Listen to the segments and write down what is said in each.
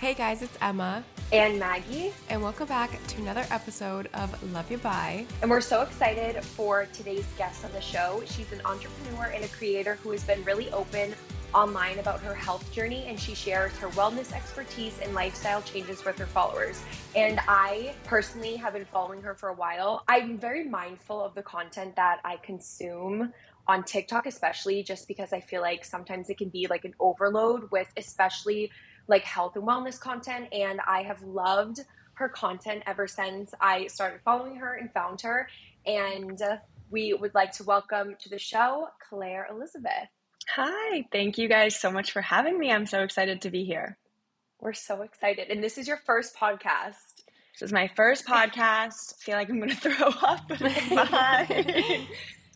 Hey guys, it's Emma. And Maggie. And welcome back to another episode of Love You Bye. And we're so excited for today's guest on the show. She's an entrepreneur and a creator who has been really open online about her health journey and she shares her wellness expertise and lifestyle changes with her followers. And I personally have been following her for a while. I'm very mindful of the content that I consume on TikTok, especially just because I feel like sometimes it can be like an overload with, especially like health and wellness content. And I have loved her content ever since I started following her and found her. And uh, we would like to welcome to the show Claire Elisabeth. Hi, thank you guys so much for having me. I'm so excited to be here. We're so excited. And this is your first podcast. This is my first podcast. I feel like I'm going to throw up.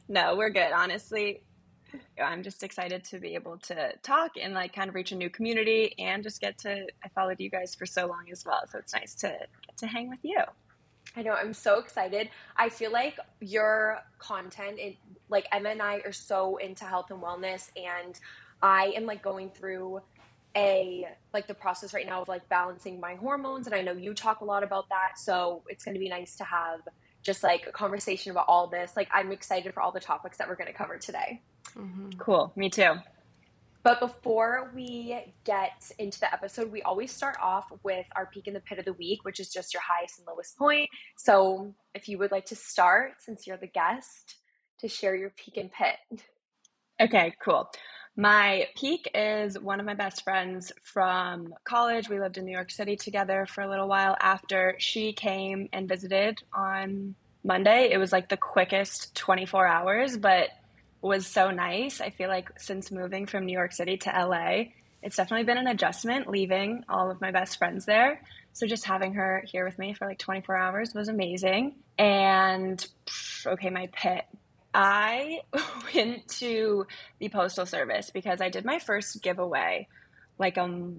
no, we're good. Honestly, I'm just excited to be able to talk and like kind of reach a new community and just get to I followed you guys for so long as well. So it's nice to get to hang with you. I know, I'm so excited. I feel like your content, it, like Emma and I are so into health and wellness, and I am like going through a like the process right now of like balancing my hormones, and I know you talk a lot about that, so it's going to be nice to have just like a conversation about all this. Like, I'm excited for all the topics that we're going to cover today. Mm-hmm. Cool, me too. But before we get into the episode, we always start off with our peak in the pit of the week, which is just your highest and lowest point. So if you would like to start, since you're the guest, to share your peak and pit. Okay, cool. My peak is one of my best friends from college. We lived in New York City together for a little while after she came and visited on Monday. It was like the quickest 24 hours, but was so nice. I feel like since moving from New York City to LA, it's definitely been an adjustment leaving all of my best friends there. So just having her here with me for like 24 hours was amazing. And okay, my pit. I went to the postal service because I did my first giveaway like a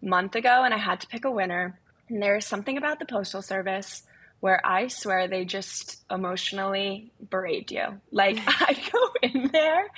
month ago and I had to pick a winner. And there's something about the postal service where I swear they just emotionally berate you. Like I go in there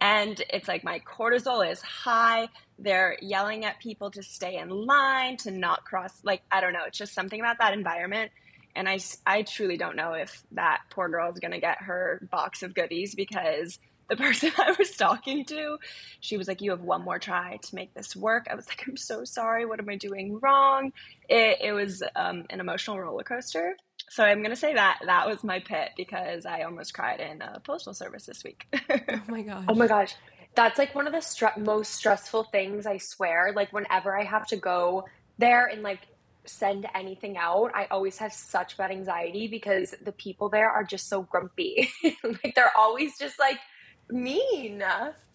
and it's like my cortisol is high. They're yelling at people to stay in line, to not cross. Like, I don't know. It's just something about that environment. And I, I truly don't know if that poor girl is going to get her box of goodies because the person I was talking to, she was like, You have one more try to make this work. I was like, I'm so sorry. What am I doing wrong? It, it was um, an emotional roller coaster. So I'm going to say that that was my pit because I almost cried in a postal service this week. oh my gosh. Oh my gosh. That's like one of the stre- most stressful things, I swear. Like, whenever I have to go there and like send anything out, I always have such bad anxiety because the people there are just so grumpy. like, they're always just like, mean.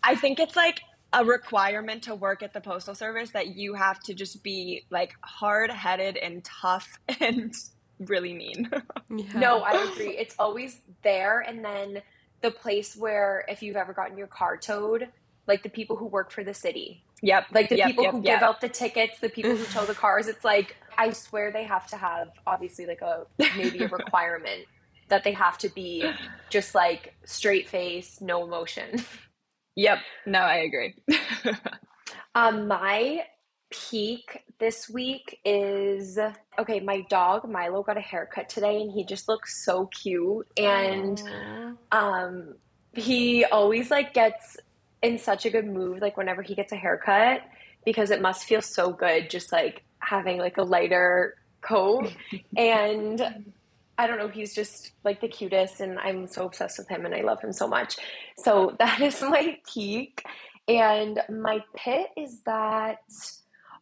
I think it's like a requirement to work at the postal service that you have to just be like hard headed and tough and really mean. yeah. No, I agree. It's always there. And then the place where, if you've ever gotten your car towed, like the people who work for the city. Yep. Like the yep, people yep, who yep. give out the tickets, the people who tow the cars. It's like, I swear they have to have, obviously, like a maybe a requirement that they have to be just like straight face, no emotion. Yep. No, I agree. um, my peak this week is okay. My dog Milo got a haircut today, and he just looks so cute. And Aww. um, he always like gets in such a good mood, like whenever he gets a haircut, because it must feel so good, just like having like a lighter coat and I don't know, he's just like the cutest and I'm so obsessed with him and I love him so much. So that is my peak. And my pit is that,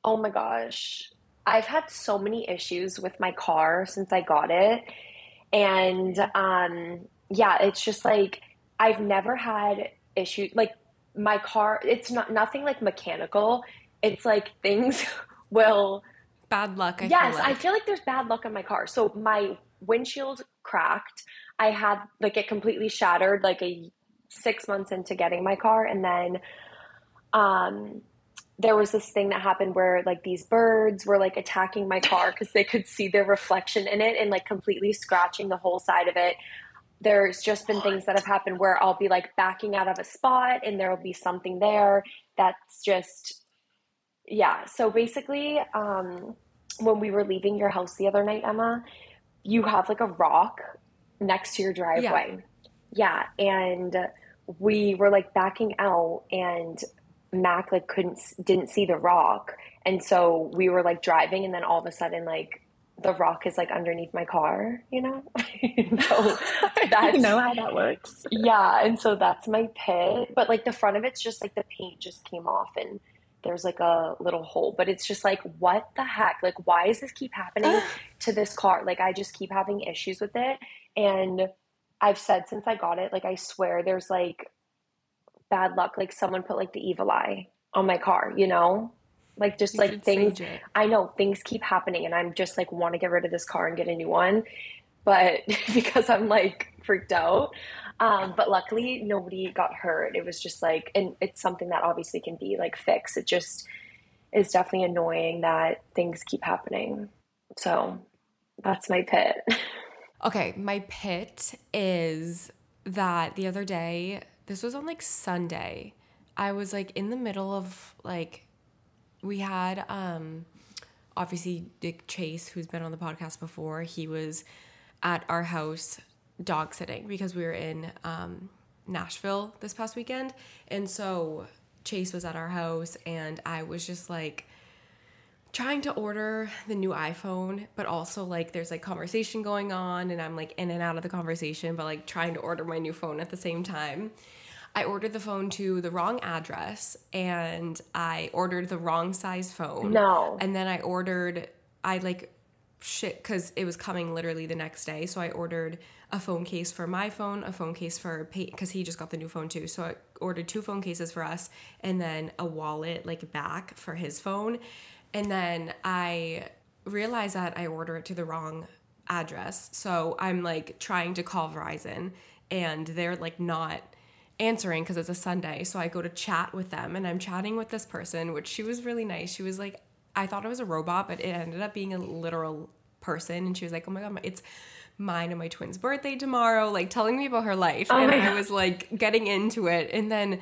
oh my gosh, I've had so many issues with my car since I got it. And um, yeah, it's just like I've never had issues like my car, it's not nothing like mechanical. It's like things will bad luck. I yes, feel like. I feel like there's bad luck on my car. So my windshield cracked. I had like it completely shattered like a six months into getting my car, and then um, there was this thing that happened where like these birds were like attacking my car because they could see their reflection in it and like completely scratching the whole side of it. There's just been things that have happened where I'll be like backing out of a spot and there'll be something there that's just Yeah. So basically, um, when we were leaving your house the other night, Emma, you have like a rock next to your driveway. Yeah. yeah. And we were like backing out and Mac like couldn't didn't see the rock. And so we were like driving and then all of a sudden like the rock is like underneath my car, you know? so that's know how that works. Yeah, and so that's my pit. But like the front of it's just like the paint just came off and there's like a little hole. But it's just like, what the heck? Like, why does this keep happening to this car? Like I just keep having issues with it. And I've said since I got it, like I swear there's like bad luck. Like someone put like the evil eye on my car, you know? Like just you like things I know things keep happening and I'm just like want to get rid of this car and get a new one. But because I'm like freaked out. Um, but luckily nobody got hurt. It was just like and it's something that obviously can be like fixed. It just is definitely annoying that things keep happening. So that's my pit. Okay, my pit is that the other day, this was on like Sunday. I was like in the middle of like we had um obviously Dick Chase, who's been on the podcast before, he was at our house dog sitting because we were in um, Nashville this past weekend. And so Chase was at our house, and I was just like trying to order the new iPhone, but also like there's like conversation going on, and I'm like in and out of the conversation, but like trying to order my new phone at the same time. I ordered the phone to the wrong address and I ordered the wrong size phone. No. And then I ordered, I like shit, because it was coming literally the next day. So I ordered a phone case for my phone, a phone case for because he just got the new phone too. So I ordered two phone cases for us and then a wallet like back for his phone. And then I realized that I ordered it to the wrong address. So I'm like trying to call Verizon and they're like not answering because it's a Sunday. So I go to chat with them and I'm chatting with this person, which she was really nice. She was like, I thought it was a robot, but it ended up being a literal person. And she was like, oh my God, it's mine and my twin's birthday tomorrow, like telling me about her life. Oh and I was like getting into it. And then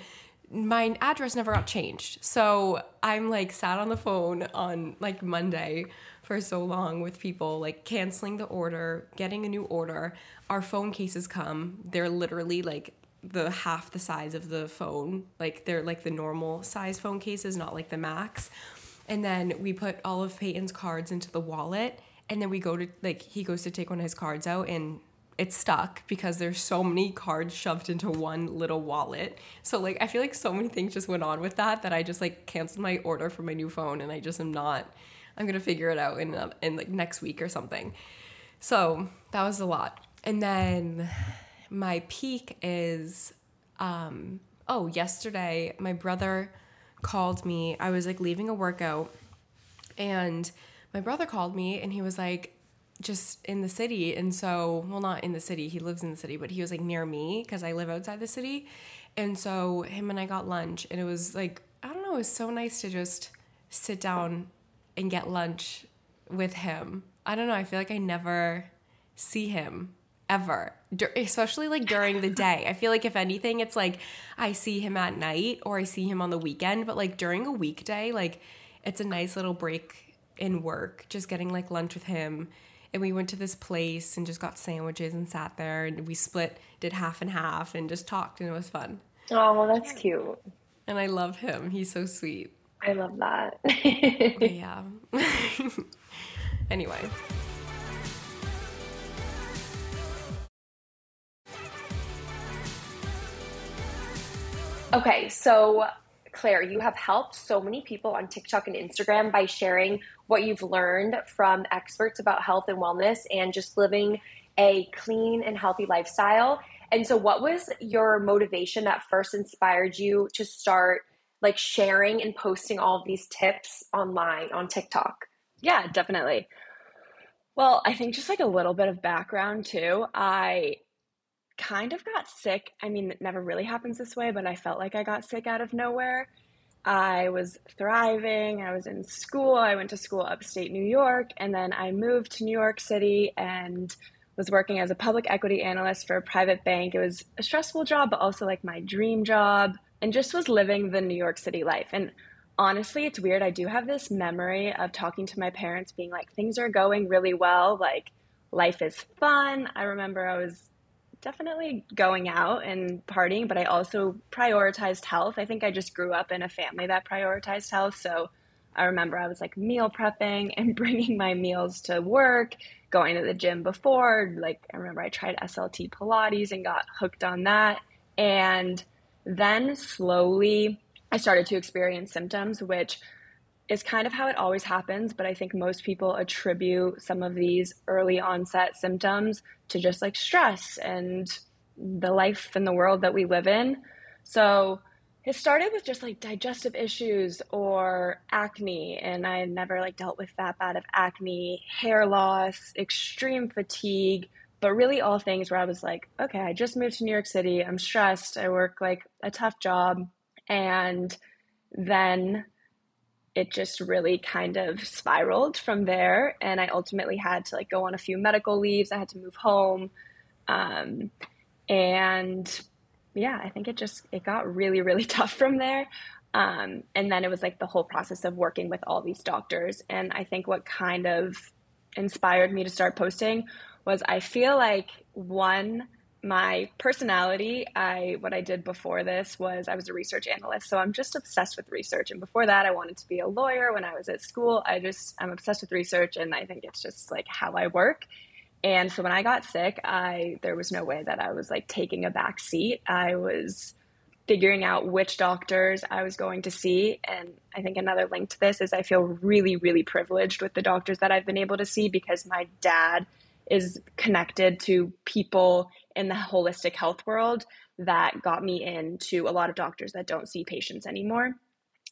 my address never got changed. So I'm like sat on the phone on like Monday for so long with people like canceling the order, getting a new order. Our phone cases come. They're literally like the half the size of the phone. Like they're like the normal size phone cases, not like the max. And then we put all of Peyton's cards into the wallet. And then we go to like he goes to take one of his cards out and it's stuck because there's so many cards shoved into one little wallet. So like I feel like so many things just went on with that that I just like canceled my order for my new phone and I just am not I'm to figure it out in uh, in like next week or something. So, that was a lot. And then my peak is um oh, yesterday my brother called me. I was like leaving a workout and my brother called me and he was like just in the city and so well not in the city he lives in the city but he was like near me because i live outside the city and so him and i got lunch and it was like i don't know it was so nice to just sit down and get lunch with him i don't know i feel like i never see him ever especially like during the day. I feel like if anything it's like i see him at night or i see him on the weekend but like during a weekday like it's a nice little break in work just getting like lunch with him. And we went to this place and just got sandwiches and sat there and we split did half and half and just talked and it was fun. Oh well that's cute. And i love him. He's so sweet. I love that. Yeah. Anyway Okay, so Claire, you have helped so many people on TikTok and Instagram by sharing what you've learned from experts about health and wellness and just living a clean and healthy lifestyle. And so, what was your motivation that first inspired you to start like sharing and posting all of these tips online on TikTok? Yeah, definitely. Well, I think just like a little bit of background too. I kind of got sick. I mean, it never really happens this way, but I felt like I got sick out of nowhere. I was thriving. I was in school. I went to school upstate New York, and then I moved to New York City and was working as a public equity analyst for a private bank. It was a stressful job, but also like my dream job, and just was living the New York City life. And honestly, it's weird. I do have this memory of talking to my parents being like, things are going really well. Like, life is fun. I remember I was definitely going out and partying, but I also prioritized health. I think I just grew up in a family that prioritized health. So I remember I was like meal prepping and bringing my meals to work, going to the gym before. Like, I remember I tried SLT Pilates and got hooked on that. And then slowly, I started to experience symptoms, which is kind of how it always happens. But I think most people attribute some of these early onset symptoms to just like stress and the life and the world that we live in. So it started with just like digestive issues or acne. And I never like dealt with that bad of acne, hair loss, extreme fatigue but really all things where I was like, okay, I just moved to New York City. I'm stressed. I work like a tough job. And then it just really kind of spiraled from there. And I ultimately had to like go on a few medical leaves. I had to move home. Um, and yeah, I think it just, it got really, really tough from there. Um, and then it was like the whole process of working with all these doctors. And I think what kind of inspired me to start posting was I feel like one, my personality i what i did before this was i was a research analyst so i'm just obsessed with research. And before that i wanted to be a lawyer when i was at school. I just i'm obsessed with research and i think it's just like how i work. And so when i got sick i there was no way that i was like taking a back seat. I was figuring out which doctors i was going to see. And i think another link to this is i feel really really privileged with the doctors that i've been able to see because my dad is connected to people in the holistic health world that got me into a lot of doctors that don't see patients anymore.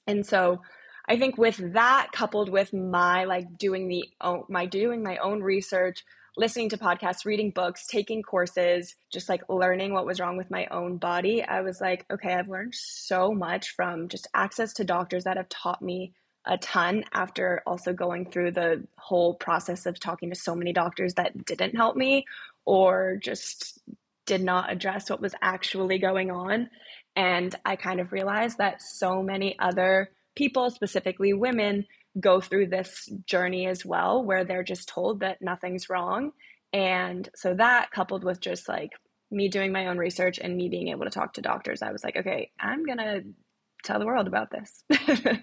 And so I think with that coupled with my like doing the my doing my own research, listening to podcasts, reading books, taking courses, just like learning what was wrong with my own body, I was like, okay, I've learned so much from just access to doctors that have taught me a ton after also going through the whole process of talking to so many doctors that didn't help me or just did not address what was actually going on. And I kind of realized that so many other people, specifically women, go through this journey as well, where they're just told that nothing's wrong. And so that coupled with just like me doing my own research and me being able to talk to doctors, I was like, okay, I'm going to tell the world about this.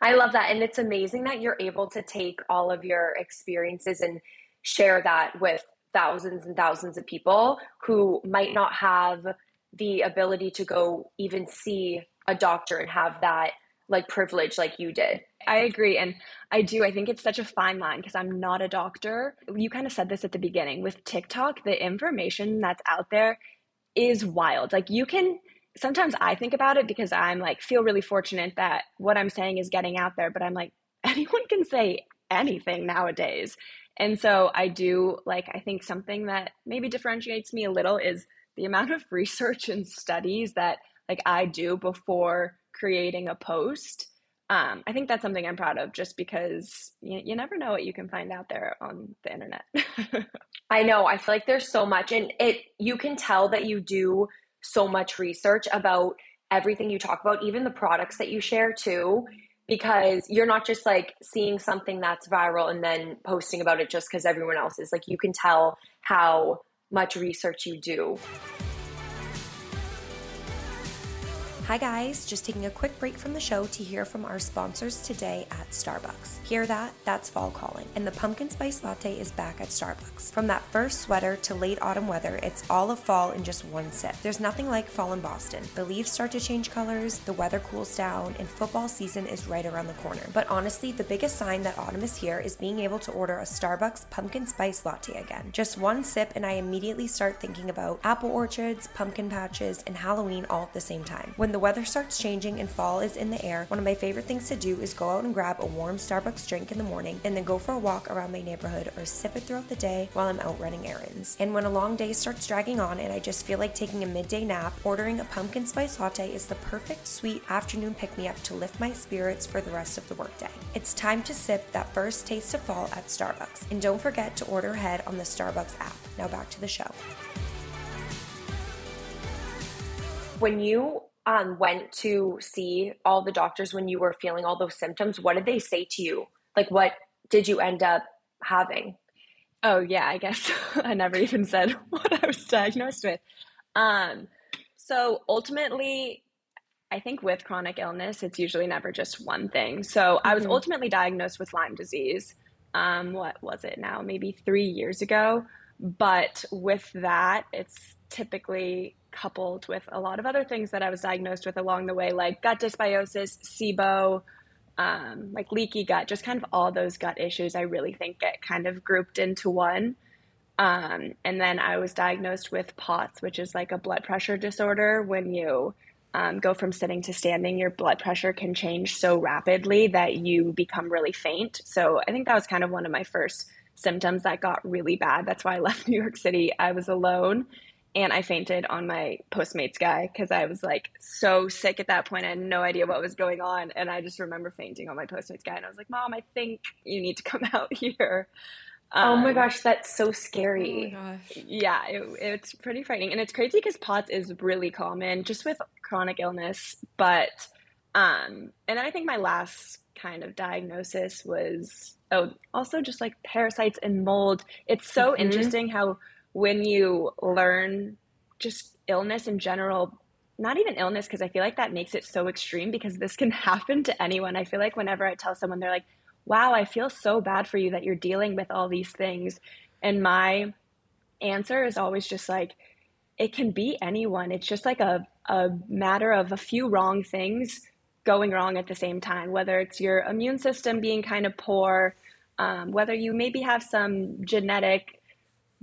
I love that. And it's amazing that you're able to take all of your experiences and share that with thousands and thousands of people who might not have the ability to go even see a doctor and have that like privilege like you did. I agree. And I do. I think it's such a fine line because I'm not a doctor. You kind of said this at the beginning with TikTok, the information that's out there is wild. Like you can sometimes I think about it because I'm like feel really fortunate that what I'm saying is getting out there, but I'm like anyone can say anything nowadays. And so I do like, I think something that maybe differentiates me a little is the amount of research and studies that like I do before creating a post. Um, I think that's something I'm proud of just because you, you never know what you can find out there on the internet. I know. I feel like there's so much and it you can tell that you do so much research about everything you talk about, even the products that you share too because you're not just like seeing something that's viral and then posting about it just because everyone else is. Like you can tell how much research you do. Hi, guys. Just taking a quick break from the show to hear from our sponsors today at Starbucks. Hear that? That's fall calling. And the pumpkin spice latte is back at Starbucks. From that first sweater to late autumn weather, it's all of fall in just one sip. There's nothing like fall in Boston. The leaves start to change colors, the weather cools down, and football season is right around the corner. But honestly, the biggest sign that autumn is here is being able to order a Starbucks pumpkin spice latte again. Just one sip, and I immediately start thinking about apple orchards, pumpkin patches, and Halloween all at the same time. When the weather starts changing and fall is in the air, one of my favorite things to do is go out and grab a warm Starbucks drink in the morning and then go for a walk around my neighborhood or sip it throughout the day while I'm out running errands. And when a long day starts dragging on and I just feel like taking a midday nap, ordering a pumpkin spice latte is the perfect sweet afternoon pick me up to lift my spirits for the rest of the workday. It's time to sip that first taste of fall at Starbucks. And don't forget to order ahead on the Starbucks app. Now back to the show. When you um, went to see all the doctors when you were feeling all those symptoms, what did they say to you? Like, what did you end up having? Oh, yeah, I guess I never even said what I was diagnosed with. Um, so ultimately, I think with chronic illness, it's usually never just one thing. So mm-hmm. I was mm-hmm. ultimately diagnosed with Lyme disease. Um, what was it now? Maybe three years ago. But with that, it's typically coupled with a lot of other things that I was diagnosed with along the way, like gut dysbiosis, SIBO, um, like leaky gut, just kind of all those gut issues. I really think get kind of grouped into one. Um, and then I was diagnosed with POTS, which is like a blood pressure disorder. When you um, go from sitting to standing, your blood pressure can change so rapidly that you become really faint. So I think that was kind of one of my first symptoms that got really bad. That's why I left New York City. I was alone and I fainted on my Postmates guy because I was like so sick at that point. I had no idea what was going on. And I just remember fainting on my Postmates guy. And I was like, Mom, I think you need to come out here. Um, oh my um, gosh, that's so scary. Oh yeah, it, it's pretty frightening. And it's crazy because POTS is really common just with chronic illness. But, um, and then I think my last kind of diagnosis was, oh, also just like parasites and mold. It's so mm-hmm. interesting how when you learn just illness in general, not even illness, because I feel like that makes it so extreme because this can happen to anyone. I feel like whenever I tell someone, they're like, wow, I feel so bad for you that you're dealing with all these things. And my answer is always just like, it can be anyone. It's just like a, a matter of a few wrong things going wrong at the same time, whether it's your immune system being kind of poor, um, whether you maybe have some genetic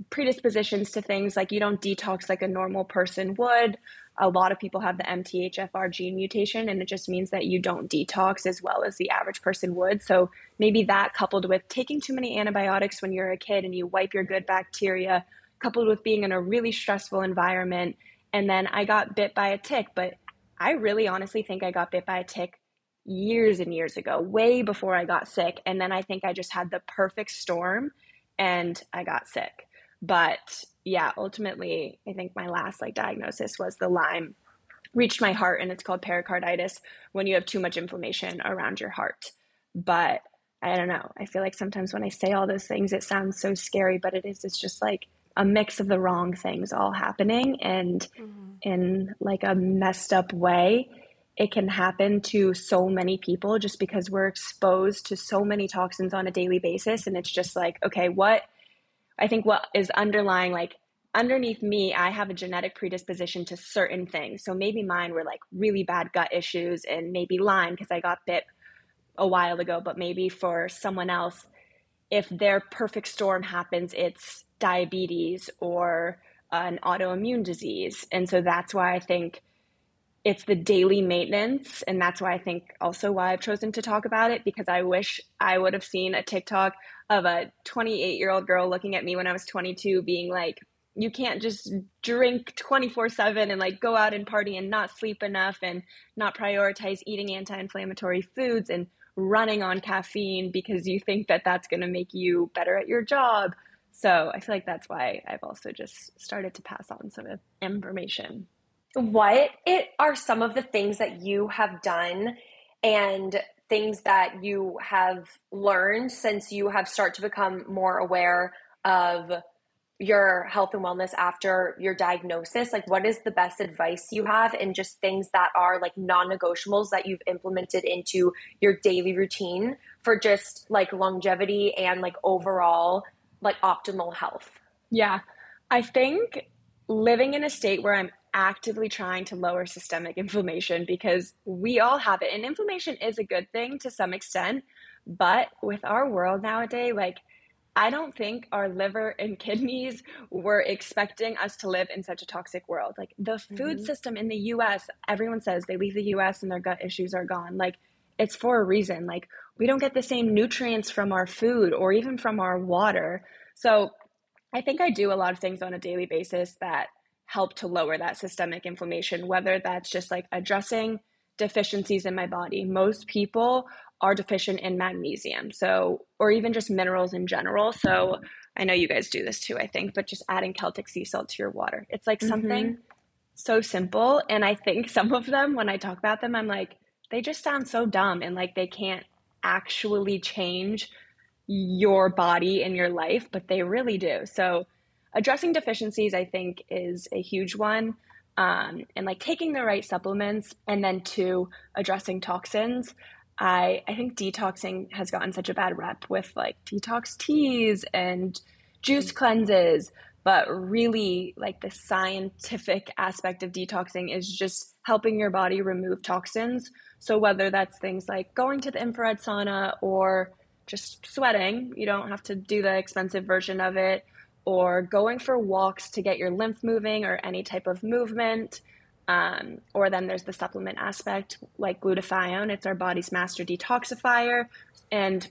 predispositions to things like you don't detox like a normal person would. A lot of people have the MTHFR gene mutation, and it just means that you don't detox as well as the average person would. So maybe that coupled with taking too many antibiotics when you're a kid and you wipe your good bacteria, coupled with being in a really stressful environment. And then I got bit by a tick, but I really honestly think I got bit by a tick years and years ago, way before I got sick. And then I think I just had the perfect storm and I got sick. But yeah, ultimately, I think my last like diagnosis was the Lyme reached my heart and it's called pericarditis when you have too much inflammation around your heart. But I don't know. I feel like sometimes when I say all those things, it sounds so scary, but it is. It's just like a mix of the wrong things all happening and mm-hmm. in like a messed up way. It can happen to so many people just because we're exposed to so many toxins on a daily basis. And it's just like, okay, what I think what is underlying, like underneath me, I have a genetic predisposition to certain things. So maybe mine were like really bad gut issues and maybe Lyme because I got bit a while ago. But maybe for someone else, if their perfect storm happens, it's diabetes or an autoimmune disease. And so that's why I think it's the daily maintenance. And that's why I think also why I've chosen to talk about it because I wish I would have seen a TikTok of a 28 year old girl looking at me when I was 22 being like, you can't just drink 24 7 and like go out and party and not sleep enough and not prioritize eating anti inflammatory foods and running on caffeine because you think that that's going to make you better at your job. So I feel like that's why I've also just started to pass on some information. What it are some of the things that you have done and things that you have learned since you have started to become more aware of your health and wellness after your diagnosis like what is the best advice you have and just things that are like non-negotiables that you've implemented into your daily routine for just like longevity and like overall like optimal health yeah i think living in a state where i'm actively trying to lower systemic inflammation because we all have it. And inflammation is a good thing to some extent. But with our world nowadays, like, I don't think our liver and kidneys were expecting us to live in such a toxic world. Like, the food mm-hmm. system in the US, everyone says they leave the US and their gut issues are gone. Like, it's for a reason. Like, we don't get the same nutrients from our food or even from our water. So, I think I do a lot of things on a daily basis that help to lower that systemic inflammation, whether that's just like addressing deficiencies in my body. Most people are deficient in magnesium, so, or even just minerals in general. So, I know you guys do this too, I think, but just adding Celtic sea salt to your water. It's like something mm-hmm. so simple. And I think some of them, when I talk about them, I'm like, they just sound so dumb and like they can't actually change your body and your life, but they really do. So, addressing deficiencies, I think, is a huge one. Um, and like taking the right supplements, and then two, addressing toxins. I, I think detoxing has gotten such a bad rep with like detox teas and juice cleanses, but really like the scientific aspect of detoxing is just helping your body remove toxins. So whether that's things like going to the infrared sauna or just sweating, you don't have to do the expensive version of it, or going for walks to get your lymph moving or any type of movement. Um, or then there's the supplement aspect, like glutathione. It's our body's master detoxifier, and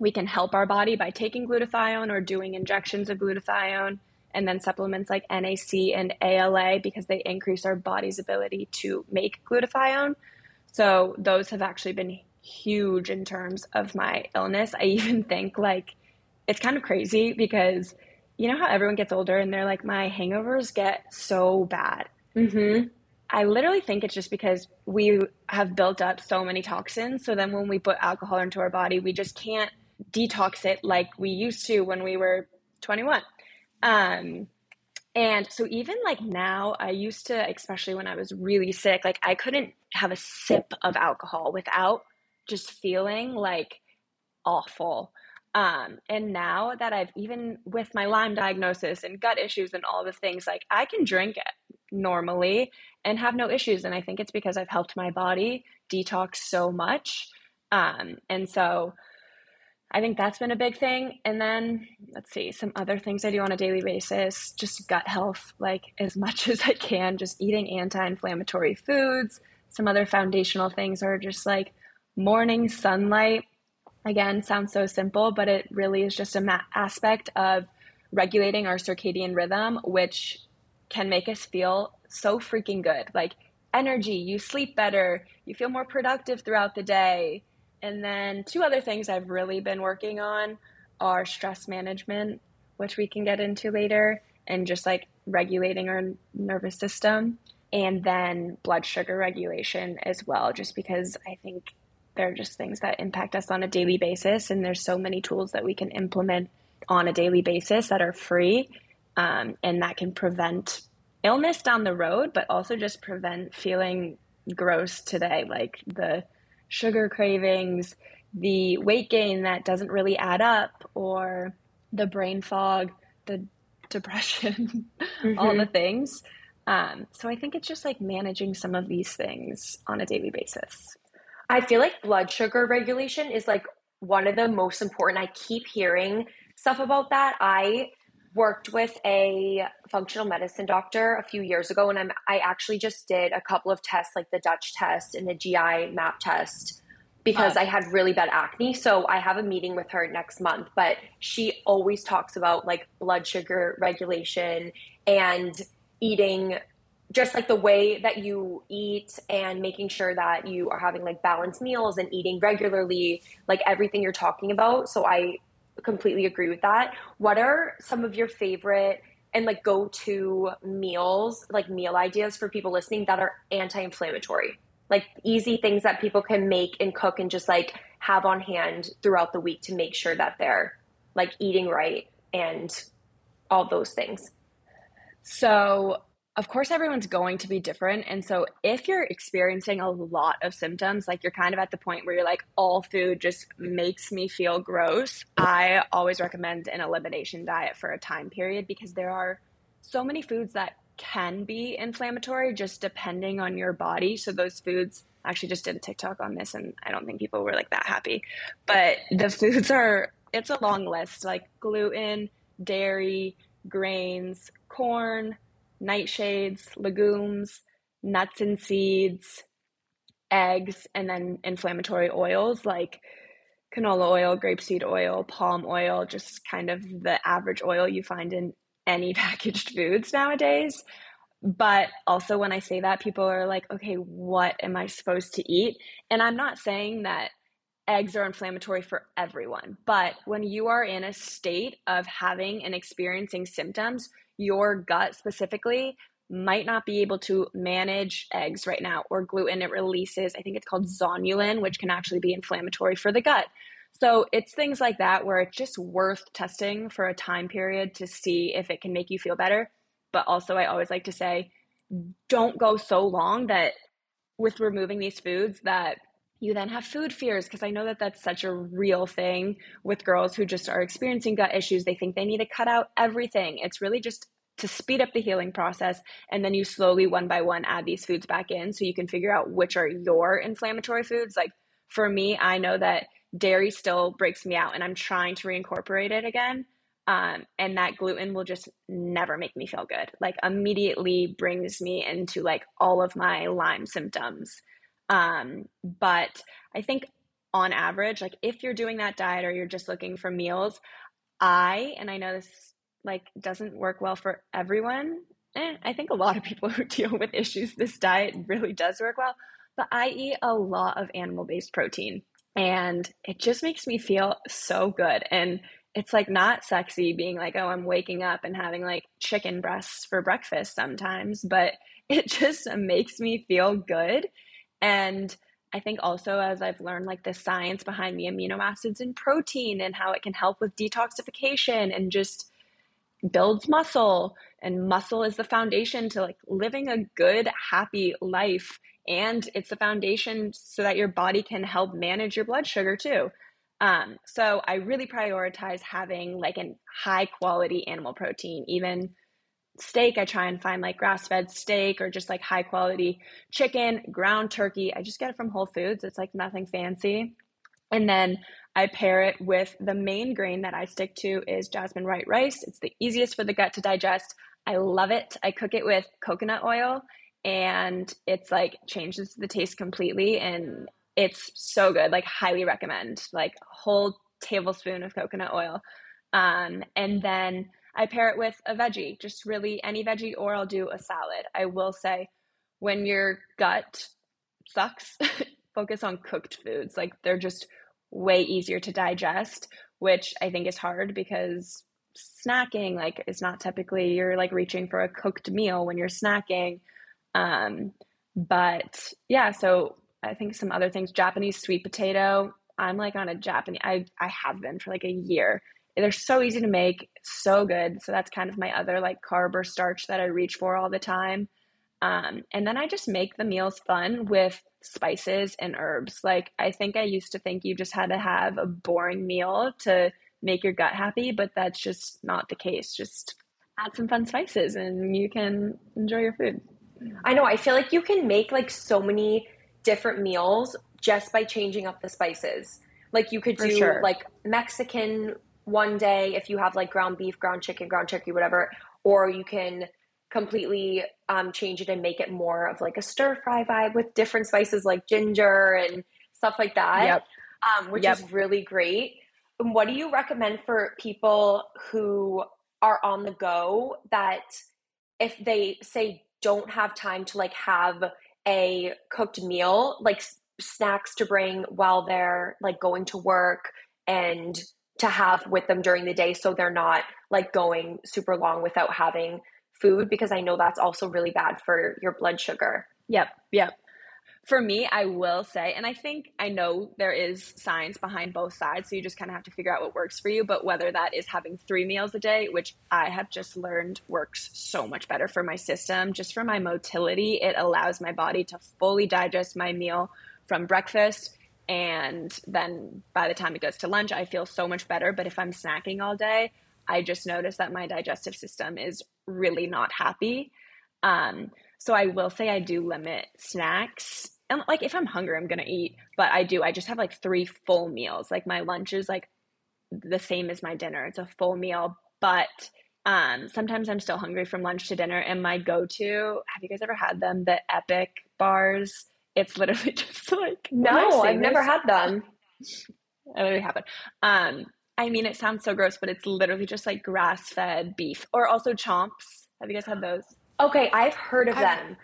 we can help our body by taking glutathione or doing injections of glutathione, and then supplements like NAC and ALA because they increase our body's ability to make glutathione. So those have actually been huge in terms of my illness. I even think like it's kind of crazy because you know how everyone gets older and they're like, my hangovers get so bad. Mm-hmm. I literally think it's just because we have built up so many toxins. So then when we put alcohol into our body, we just can't detox it like we used to when we were 21. Um, and so even like now, I used to, especially when I was really sick, like I couldn't have a sip of alcohol without just feeling like awful. Um, and now that I've even with my Lyme diagnosis and gut issues and all the things, like I can drink it normally and have no issues. And I think it's because I've helped my body detox so much. Um, and so I think that's been a big thing. And then let's see, some other things I do on a daily basis, just gut health, like as much as I can, just eating anti inflammatory foods. Some other foundational things are just like morning sunlight again sounds so simple but it really is just a ma- aspect of regulating our circadian rhythm which can make us feel so freaking good like energy you sleep better you feel more productive throughout the day and then two other things i've really been working on are stress management which we can get into later and just like regulating our nervous system and then blood sugar regulation as well just because i think they're just things that impact us on a daily basis. And there's so many tools that we can implement on a daily basis that are free um, and that can prevent illness down the road, but also just prevent feeling gross today, like the sugar cravings, the weight gain that doesn't really add up, or the brain fog, the depression, mm-hmm. all the things. Um, so I think it's just like managing some of these things on a daily basis. I feel like blood sugar regulation is like one of the most important. I keep hearing stuff about that. I worked with a functional medicine doctor a few years ago and I'm I actually just did a couple of tests like the Dutch test and the GI map test because I had really bad acne. So I have a meeting with her next month, but she always talks about like blood sugar regulation and eating just like the way that you eat and making sure that you are having like balanced meals and eating regularly, like everything you're talking about. So I completely agree with that. What are some of your favorite and like go to meals, like meal ideas for people listening that are anti inflammatory? Like easy things that people can make and cook and just like have on hand throughout the week to make sure that they're like eating right and all those things. So of course everyone's going to be different. And so if you're experiencing a lot of symptoms like you're kind of at the point where you're like all food just makes me feel gross i always recommend an elimination diet for a time period because there are so many foods that can be inflammatory just depending on your body. So those foods actually just did a tiktok on this and i don't think people were like that happy. But the foods are it's a long list like gluten dairy grains corn nightshades, legumes, nuts and seeds, eggs, and then inflammatory oils like canola oil, grapeseed oil, palm oil, just kind of the average oil you find in any packaged foods nowadays. But also, when I say that, people are like, okay, what am I supposed to eat? And I'm not saying that eggs are inflammatory for everyone, but when you are in a state of having and experiencing symptoms, your gut specifically might not be able to manage eggs right now or gluten. It releases, I think it's called zonulin, which can actually be inflammatory for the gut. So it's things like that where it's just worth testing for a time period to see if it can make you feel better. But also, I always like to say, don't go so long that with removing these foods that you then have food fears because I know that that's such a real thing with girls who just are experiencing gut issues. They think they need to cut out everything. It's really just to speed up the healing process and then you slowly one by one add these foods back in so you can figure out which are your inflammatory foods. Like for me, I know that dairy still breaks me out and I'm trying to reincorporate it again. Um, and that gluten will just never make me feel good. Like immediately brings me into like all of my Lyme symptoms. Um, but I think on average, like if you're doing that diet or you're just looking for meals, I, and I know this like doesn't work well for everyone. Eh, I think a lot of people who deal with issues, this diet really does work well. But I eat a lot of animal based protein and it just makes me feel so good. And it's like not sexy being like, oh, I'm waking up and having like chicken breasts for breakfast sometimes, but it just makes me feel good. And I think also as I've learned like the science behind the amino acids and protein and how it can help with detoxification and just builds muscle and muscle is the foundation to like living a good happy life and it's the foundation so that your body can help manage your blood sugar too. Um, so I really prioritize having like a high quality animal protein, even steak i try and find like grass-fed steak or just like high quality chicken ground turkey. I just get it from whole foods. It's like nothing fancy. And then i pair it with the main grain that i stick to is jasmine white rice. It's the easiest for the gut to digest. I love it. I cook it with coconut oil and it's like changes the taste completely and it's so good. Like highly recommend. Like a whole tablespoon of coconut oil. Um, and then I pair it with a veggie, just really any veggie, or I'll do a salad. I will say when your gut sucks, focus on cooked foods. Like they're just way easier to digest, which I think is hard because snacking like is not typically you're like reaching for a cooked meal when you're snacking. Um, but yeah, so I think some other things, Japanese sweet potato. I'm like on a Japanese I I have been for like a year they're so easy to make, so good. So that's kind of my other like carb or starch that I reach for all the time. Um, and then I just make the meals fun with spices and herbs. Like I think I used to think you just had to have a boring meal to make your gut happy, but that's just not the case. Just add some fun spices and you can enjoy your food. I know. I feel like you can make like so many different meals just by changing up the spices. Like you could do sure. like Mexican one day if you have like ground beef, ground chicken, ground turkey, whatever, or you can completely um, change it and make it more of like a stir fry vibe with different spices like ginger and stuff like that, yep. um, which yep. is really great. And what do you recommend for people who are on the go that if they say don't have time to like have a cooked meal, like snacks to bring while they're like going to work and to have with them during the day so they're not like going super long without having food because I know that's also really bad for your blood sugar. Yep, yep. For me, I will say, and I think I know there is science behind both sides, so you just kind of have to figure out what works for you. But whether that is having three meals a day, which I have just learned works so much better for my system, just for my motility, it allows my body to fully digest my meal from breakfast and then by the time it goes to lunch i feel so much better. But if i'm snacking all day i just notice that my digestive system is really not happy. Um, so i will say i do limit snacks. And like if i'm hungry i'm gonna eat. But i do i just have like three full meals. Like my lunch is like the same as my dinner. It's a full meal. But um, sometimes i'm still hungry from lunch to dinner. And my go-to have you guys ever had them? The epic bars it's literally just like no, I've never had them. I literally haven't. Um, I mean, it sounds so gross, but it's literally just like grass fed beef or also chomps. Have you guys had those? Okay, I've heard of I've, them.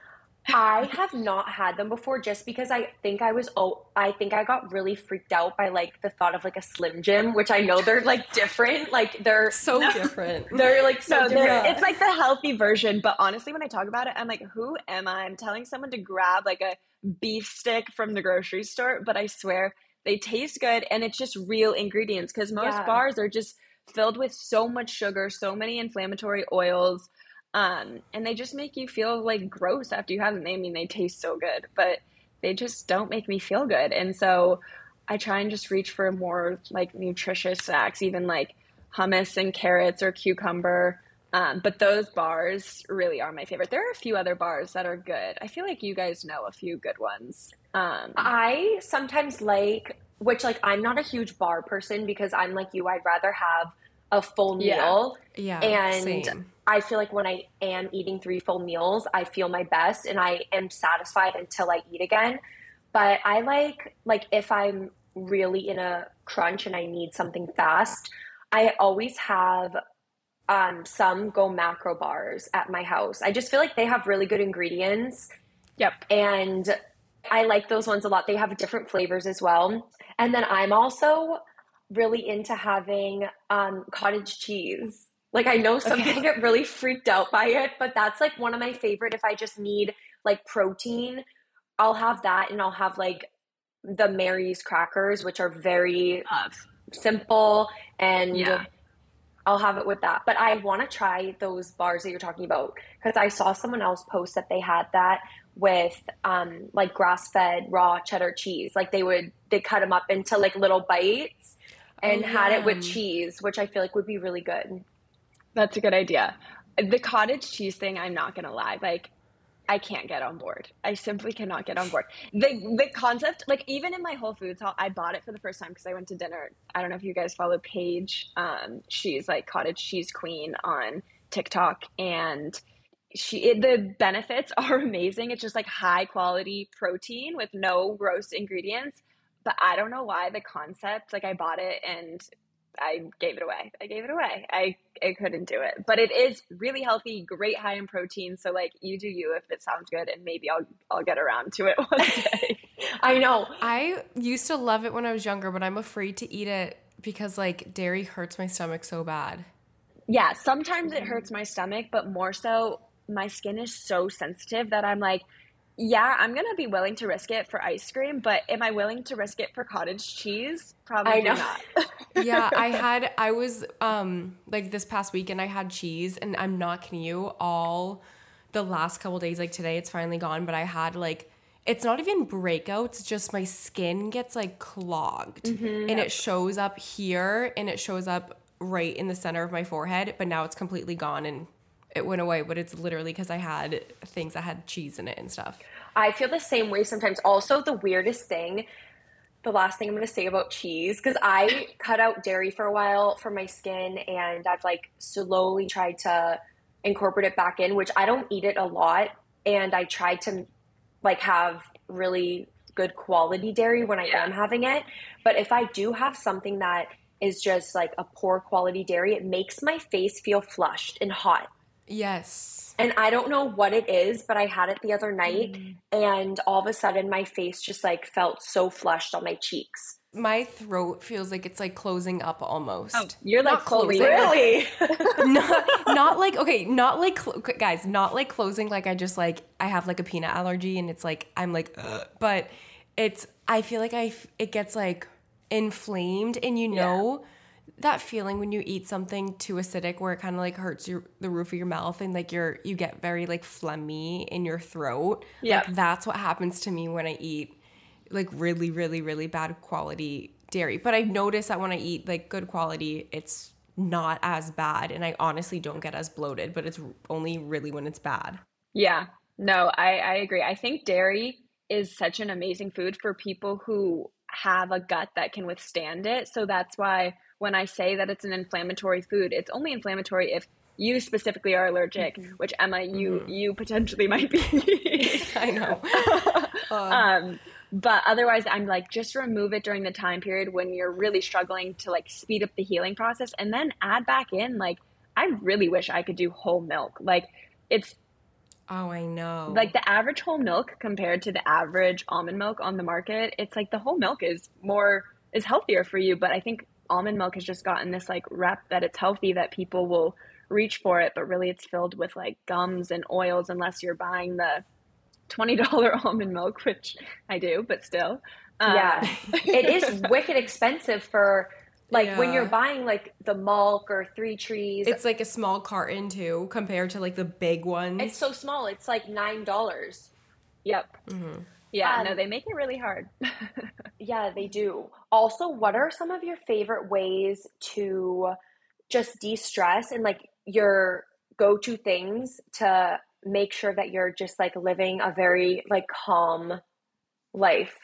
I have not had them before just because I think I was oh I think I got really freaked out by like the thought of like a Slim Jim, which I know they're like different. Like they're so different. They're like so no, different. it's like the healthy version. But honestly, when I talk about it, I'm like, who am I? I'm telling someone to grab like a beef stick from the grocery store, but I swear they taste good and it's just real ingredients because most Yeah. bars are just filled with so much sugar, so many inflammatory oils. Um, and they just make you feel like gross after you have them. I mean, they taste so good, but they just don't make me feel good. And so I try and just reach for more like nutritious snacks, even like hummus and carrots or cucumber. Um, but those bars really are my favorite. There are a few other bars that are good. I feel like you guys know a few good ones. Um, I sometimes like, which like I'm not a huge bar person because I'm like you. I'd rather have a full Yeah. meal, Yeah. and same. I feel like when I am eating three full meals, I feel my best and I am satisfied until I eat again. But I like like if I'm really in a crunch and I need something fast, I always have um, some Go Macro bars at my house. I just feel like they have really good ingredients yep. and I like those ones a lot. They have different flavors as well. And then I'm also really into having um, cottage cheese. Like I know some Okay. people get really freaked out by it, but that's like one of my favorite. If I just need like protein, I'll have that, and I'll have like the Mary's crackers, which are very Love. simple, and Yeah. I'll have it with that. But I want to try those bars that you're talking about because I saw someone else post that they had that with um, like grass fed raw cheddar cheese. Like they would they cut them up into like little bites and Oh, had it with cheese, which I feel like would be really good. That's a good idea. The cottage cheese thing, I'm not gonna lie, like I can't get on board. I simply cannot get on board. The the concept, like even in my Whole Foods haul, I bought it for the first time because I went to dinner. I don't know if you guys follow Paige. Um, she's like cottage cheese queen on TikTok, and she it, the benefits are amazing. It's just like high quality protein with no gross ingredients. But I don't know why the concept. Like I bought it and I gave it away. I gave it away. I I couldn't do it. But it is really healthy, great high in protein. So like you do you if it sounds good and maybe I'll I'll get around to it one day. I know. I used to love it when I was younger, but I'm afraid to eat it because like dairy hurts my stomach so bad. yeah, sometimes it hurts my stomach, but more so my skin is so sensitive that I'm like, yeah, I'm gonna be willing to risk it for ice cream, but am I willing to risk it for cottage cheese? Probably not. yeah, I had I was um like this past weekend I had cheese and I'm not kidding you all the last couple days like today it's finally gone but I had like it's not even breakouts just my skin gets like clogged and it shows up here and it shows up right in the center of my forehead but now it's completely gone and it went away but it's literally because I had things that had cheese in it and stuff. I feel the same way sometimes. Also, the weirdest thing, the last thing I'm going to say about cheese, because I cut out dairy for a while for my skin and I've like slowly tried to incorporate it back in, which I don't eat it a lot. And I try to like have really good quality dairy when I Yeah. am having it. But if I do have something that is just like a poor quality dairy, it makes my face feel flushed and hot. Yes. And I don't know what it is, but I had it the other night Mm. and all of a sudden my face just like felt so flushed on my cheeks. My throat feels like it's like closing up almost. Oh, you're like Not fully closing. Really? not not like okay, not like cl- guys, not like closing like I just like I have like a peanut allergy and it's like I'm like Ugh. but it's I feel like I, it gets like inflamed and you know that feeling when you eat something too acidic where it kind of like hurts your the roof of your mouth and like you're you get very like phlegmy in your throat. Yeah. Like that's what happens to me when I eat like really really really bad quality dairy. But I notice that when I eat like good quality it's not as bad and I honestly don't get as bloated, but it's only really when it's bad. Yeah, no, I, I agree. I think dairy is such an amazing food for people who have a gut that can withstand it. So that's why when I say that it's an inflammatory food, it's only inflammatory if you specifically are allergic, mm-hmm. which Emma, you mm-hmm. you potentially might be. I know. Uh. um, but otherwise, I'm like, just remove it during the time period when you're really struggling to like speed up the healing process, and then add back in. Like, I really wish I could do whole milk. Like, it's Oh, I know. Like the average whole milk compared to the average almond milk on the market, it's like the whole milk is more is healthier for you, but I think almond milk has just gotten this like rep that it's healthy that people will reach for it, but really it's filled with like gums and oils unless you're buying the $20 almond Malk, which I do, but still. Um, yeah. it is wicked expensive for like yeah. when you're buying like the milk or three trees. It's like a small carton too compared to like the big ones. It's so small. It's like $9. Yep. Mm-hmm. Yeah, um, no, they make it really hard. yeah, they do. Also, what are some of your favorite ways to just de stress and like your go to things to make sure that you're just like living a very like calm life?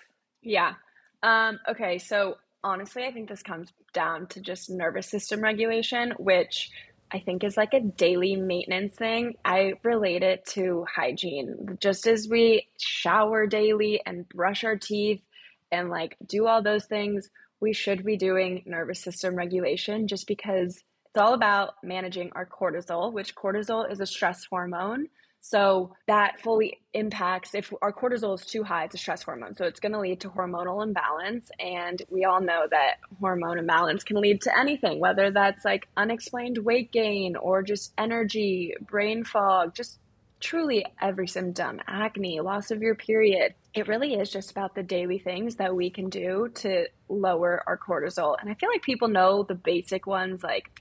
Yeah. Um, okay, so honestly, I think this comes down to just nervous system regulation, which I think is like a daily maintenance thing. I relate it to hygiene. Just as we shower daily and brush our teeth and like do all those things, we should be doing nervous system regulation just because it's all about managing our cortisol, which cortisol is a stress hormone. So that fully impacts if our cortisol is too high, it's a stress hormone. So it's going to lead to hormonal imbalance. And we all know that hormone imbalance can lead to anything, whether that's like unexplained weight gain or just energy, brain fog, just truly every symptom acne, loss of your period. It really is just about the daily things that we can do to lower our cortisol. And I feel like people know the basic ones like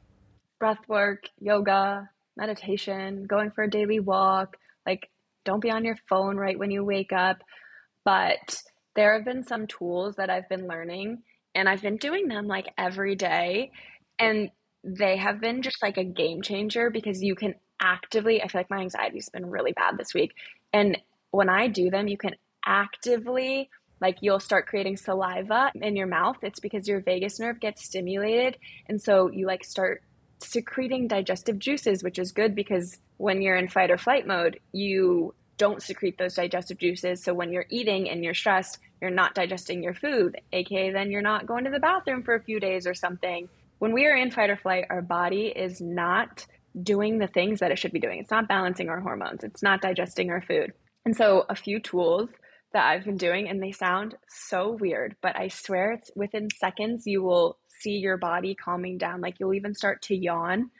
breath work, yoga, meditation, going for a daily walk, like don't be on your phone right when you wake up. But there have been some tools that I've been learning and I've been doing them like every day. And they have been just like a game changer because you can actively, I feel like my anxiety's been really bad this week. And when I do them, you can actively like you'll start creating saliva in your mouth it's because your vagus nerve gets stimulated and so you like start secreting digestive juices, which is good because when you're in fight or flight mode, you don't secrete those digestive juices. So when you're eating and you're stressed, you're not digesting your food, aka then you're not going to the bathroom for a few days or something. When we are in fight or flight, our body is not doing the things that it should be doing. It's not balancing our hormones, it's not digesting our food. And so, a few tools that I've been doing, and they sound so weird, but I swear it's within seconds you will see your body calming down. Like you'll even start to yawn.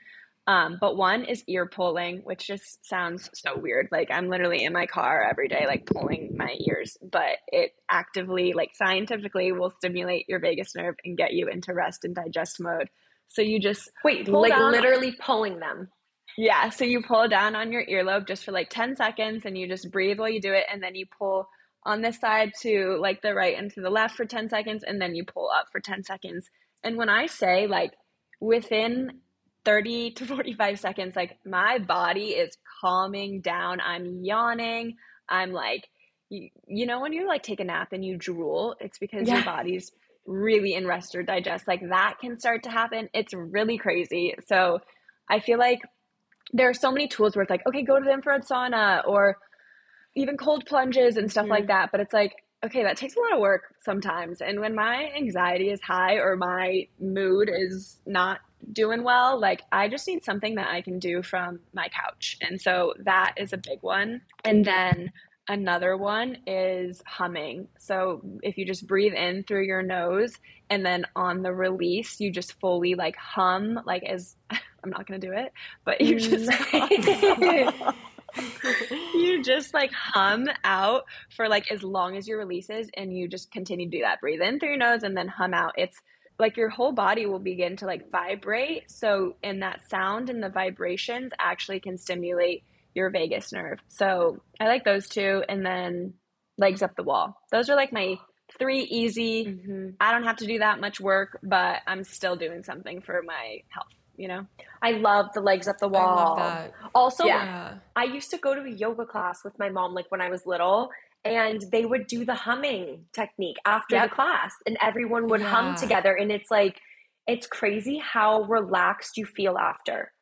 Um, but one is ear pulling, which just sounds so weird. Like I'm literally in my car every day, like pulling my ears, but it actively, like scientifically, will stimulate your vagus nerve and get you into rest and digest mode. So you just wait, like literally pulling them. Yeah. So you pull down on your earlobe just for like 10 seconds and you just breathe while you do it. And then you pull on this side to like the right and to the left for 10 seconds. And then you pull up for 10 seconds. And when I say like within 30 to 45 seconds, like my body is calming down. I'm yawning. I'm like, you, you know, when you like take a nap and you drool, it's because yeah. your body's really in rest or digest. Like that can start to happen. It's really crazy. So I feel like there are so many tools where it's like, okay, go to the infrared sauna or even cold plunges and stuff mm-hmm. like that. But it's like, okay, that takes a lot of work sometimes. And when my anxiety is high or my mood is not doing well, like I just need something that I can do from my couch. And so that is a big one. And then another one is humming. So if you just breathe in through your nose and then on the release, you just fully like hum, like as I'm not going to do it, but you just. Mm. you just like hum out for like as long as your releases and you just continue to do that. Breathe in through your nose and then hum out. It's like your whole body will begin to like vibrate. So, in that sound and the vibrations actually can stimulate your vagus nerve. So, I like those two. And then legs up the wall. Those are like my three easy. Mm-hmm. I don't have to do that much work, but I'm still doing something for my health you know? I love the legs up the wall. Also, yeah. I used to go to a yoga class with my mom like when I was little and they would do the humming technique after yep. the class and everyone would yeah. hum together and it's like it's crazy how relaxed you feel after.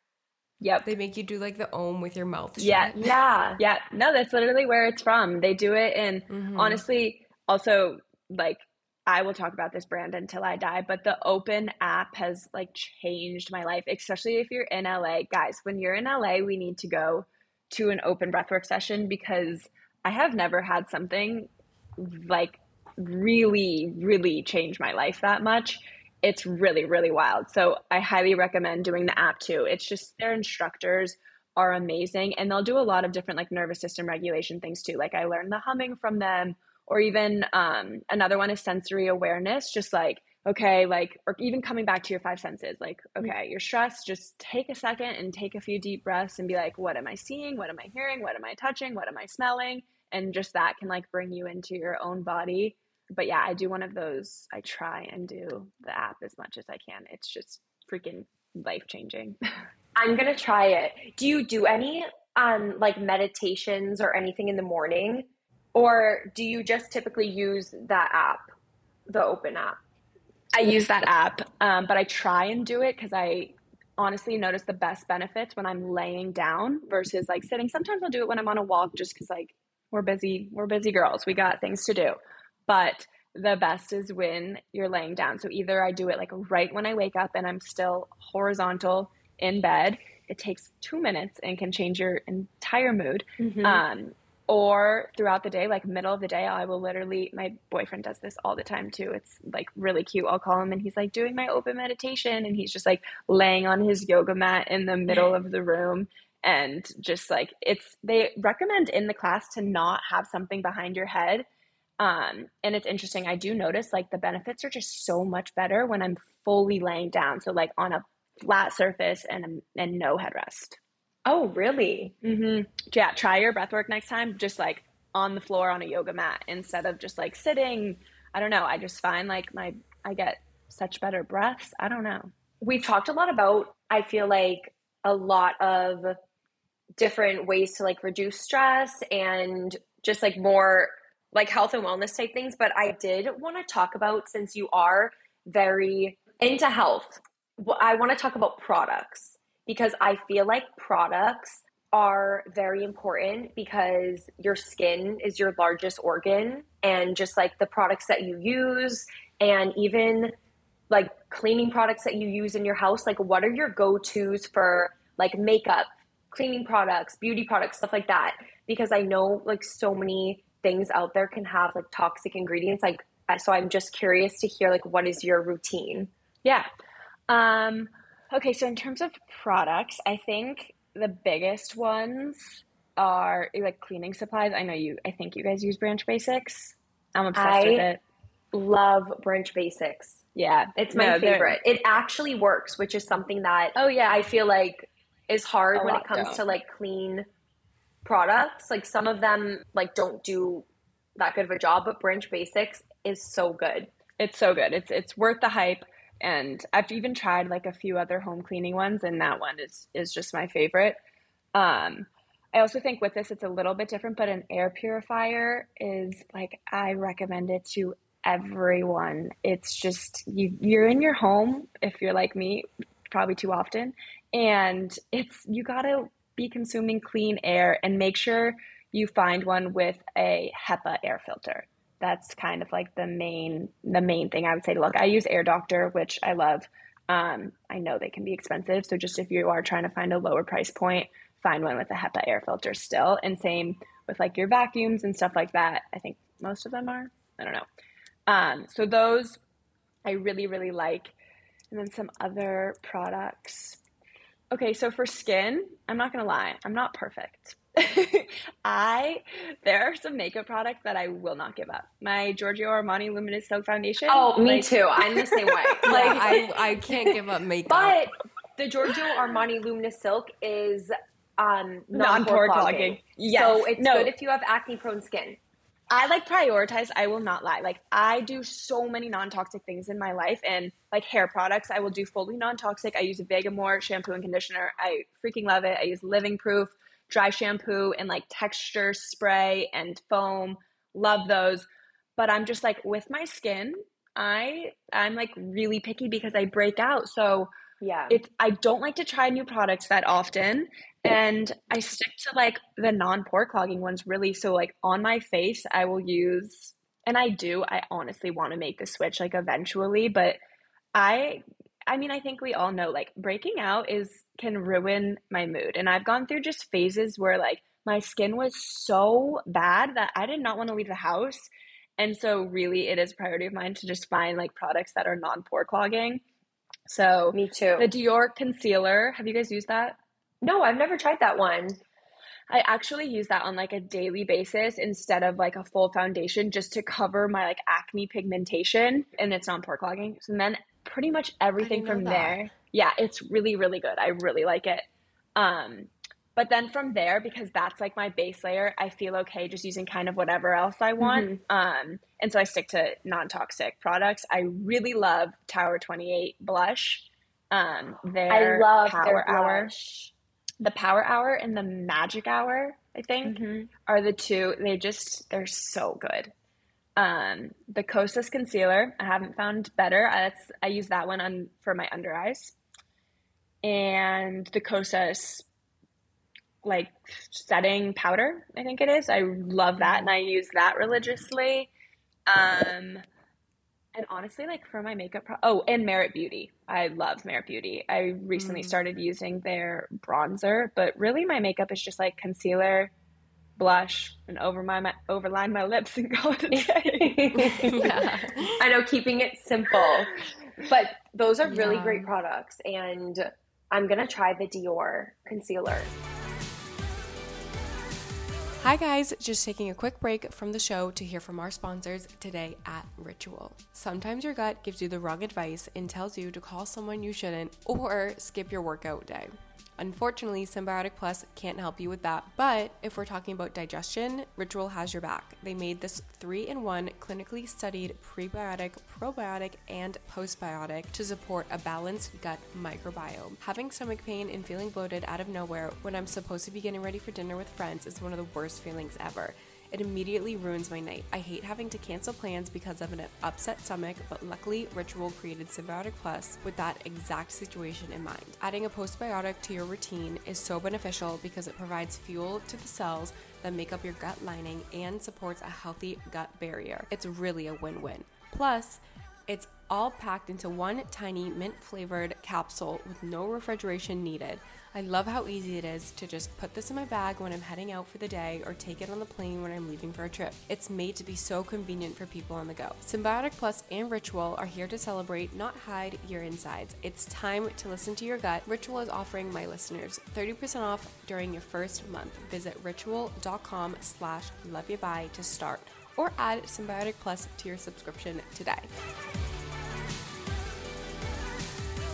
Yep. They make you do like the om with your mouth shut. Yeah. Yeah. Yeah. No, that's literally where it's from. They do it and mm-hmm. honestly also like I will talk about this brand until I die, but the Open app has like changed my life, especially if you're in LA. Guys, when you're in LA, we need to go to an open breathwork session because I have never had something like really, really change my life that much. It's really, really wild. So I highly recommend doing the app too. It's just their instructors are amazing and they'll do a lot of different like nervous system regulation things too. Like I learned the humming from them, or even um, another one is sensory awareness, just like okay, like, or even coming back to your five senses, like, mm. okay, you're stressed, just take a second and take a few deep breaths and be like, what am I seeing? What am I hearing? What am I touching? What am I smelling? And just that can like bring you into your own body. But yeah, I do one of those. I try and do the app as much as I can. It's just freaking life changing. I'm gonna try it. Do you do any um like meditations or anything in the morning? Or do you just typically use that app, the open app? I use that app, um, but I try and do it because I honestly notice the best benefits when I'm laying down versus like sitting. Sometimes I'll do it when I'm on a walk just because like we're busy, we're busy girls, we got things to do. But the best is when you're laying down. So either I do it like right when I wake up and I'm still horizontal in bed. It takes two minutes and can change your entire mood. Mm-hmm. Um, or throughout the day, like middle of the day, I will literally, my boyfriend does this all the time too. It's like really cute. I'll call him and he's like doing my open meditation and he's just like laying on his yoga mat in the middle of the room. And just like it's, they recommend in the class to not have something behind your head. Um, and it's interesting. I do notice like the benefits are just so much better when I'm fully laying down. So like on a flat surface and, and no headrest. Oh, really? Mm-hmm. Yeah. Try your breath work next time, just like on the floor on a yoga mat instead of just like sitting. I don't know. I just find like my, I get such better breaths. I don't know. We've talked a lot about, I feel like, a lot of different ways to like reduce stress and just like more like health and wellness type things. But I did want to talk about, since you are very into health, I want to talk about products because I feel like products are very important because your skin is your largest organ and just like the products that you use and even like cleaning products that you use in your house like what are your go-to's for like makeup cleaning products beauty products stuff like that? Because i know like so many things out there can have like toxic ingredients like so i'm just curious to hear like what is your routine? Yeah. Um Okay, so in terms of products, I think the biggest ones are like cleaning supplies. I know you. I think you guys use Branch Basics. I'm obsessed I with it. Love Branch Basics. Yeah, it's my no, favorite. It actually works, which is something that oh yeah, I feel like is hard when it comes don't. to like clean products. Like some of them like don't do that good of a job, but Branch Basics is so good. It's so good. It's it's worth the hype and I've even tried like a few other home cleaning ones, and that one is is just my favorite. Um, I also think with this, it's a little bit different, but an air purifier is like I recommend it to everyone. It's just you you're in your home if you're like me, probably too often, and it's you gotta be consuming clean air and make sure you find one with a HEPA air filter that's kind of like the main the main thing I would say to look. I use Air Doctor, which I love. Um, I know they can be expensive, so just if you are trying to find a lower price point, find one with a HEPA air filter still. And same with like your vacuums and stuff like that. I think most of them are. I don't know. Um, so those I really really like, and then some other products. Okay, so for skin, I'm not gonna lie, I'm not perfect. I there are some makeup products that I will not give up. My Giorgio Armani Luminous Silk Foundation. Oh, me like, too. I'm the same way. like I, I can't give up makeup. But the Giorgio Armani Luminous Silk is um non-pore clogging. Yes. So it's no. good if you have acne prone skin. I like prioritize. I will not lie. Like I do so many non-toxic things in my life, and like hair products, I will do fully non-toxic. I use a Vegamour shampoo and conditioner. I freaking love it. I use Living Proof dry shampoo and like texture spray and foam. Love those. But I'm just like with my skin, I I'm like really picky because I break out. So yeah. It's I don't like to try new products that often and I stick to like the non-pore clogging ones really. So like on my face, I will use and I do. I honestly want to make the switch like eventually, but I I mean, I think we all know like breaking out is can ruin my mood. And I've gone through just phases where like my skin was so bad that I did not want to leave the house. And so really it is a priority of mine to just find like products that are non-pore clogging. So Me too. the Dior concealer, have you guys used that? No, I've never tried that one. I actually use that on like a daily basis instead of like a full foundation just to cover my like acne pigmentation and it's non pore clogging. So then pretty much everything from there. Yeah, it's really, really good. I really like it. Um, but then from there, because that's like my base layer, I feel okay just using kind of whatever else I want. Mm-hmm. Um, and so I stick to non toxic products. I really love Tower 28 blush. Um, their I love Power their Hour. The Power Hour and the Magic Hour, I think Mhm. are the two. They just they're so good. Um, the Kosas concealer I haven't found better. I, that's I use that one on for my under eyes, and the Kosas like setting powder. I think it is. I love that, and I use that religiously. Um, and honestly, like for my makeup, pro- oh, and Merit Beauty. I love Merit Beauty. I recently Mm. started using their bronzer, but really my makeup is just like concealer, blush, and over my, my overline my lips and call it a day. yeah. I know, keeping it simple. But those are really Yeah. great products. And I'm going to try the Dior concealer. Hi, guys. Just taking a quick break from the show to hear from our sponsors today at Ritual. Sometimes your gut gives you the wrong advice and tells you to call someone you shouldn't or skip your workout day. Unfortunately, Synbiotic Plus can't help you with that. But if we're talking about digestion, Ritual has your back. They made this three in one clinically studied prebiotic, probiotic, and postbiotic to support a balanced gut microbiome. Having stomach pain and feeling bloated out of nowhere when I'm supposed to be getting ready for dinner with friends is one of the worst feelings ever. It immediately ruins my night. I hate having to cancel plans because of an upset stomach, but luckily, Ritual created Synbiotic Plus with that exact situation in mind. Adding a postbiotic to your routine is so beneficial because it provides fuel to the cells that make up your gut lining and supports a healthy gut barrier. It's really a win win. Plus, it's all packed into one tiny mint flavored capsule with no refrigeration needed. I love how easy it is to just put this in my bag when I'm heading out for the day or take it on the plane when I'm leaving for a trip. It's made to be so convenient for people on the go. Synbiotic Plus and Ritual are here to celebrate, not hide your insides. It's time to listen to your gut. Ritual is offering my listeners 30% off during your first month. Visit ritual.com slash loveyoubuy to start or add Synbiotic Plus to your subscription today.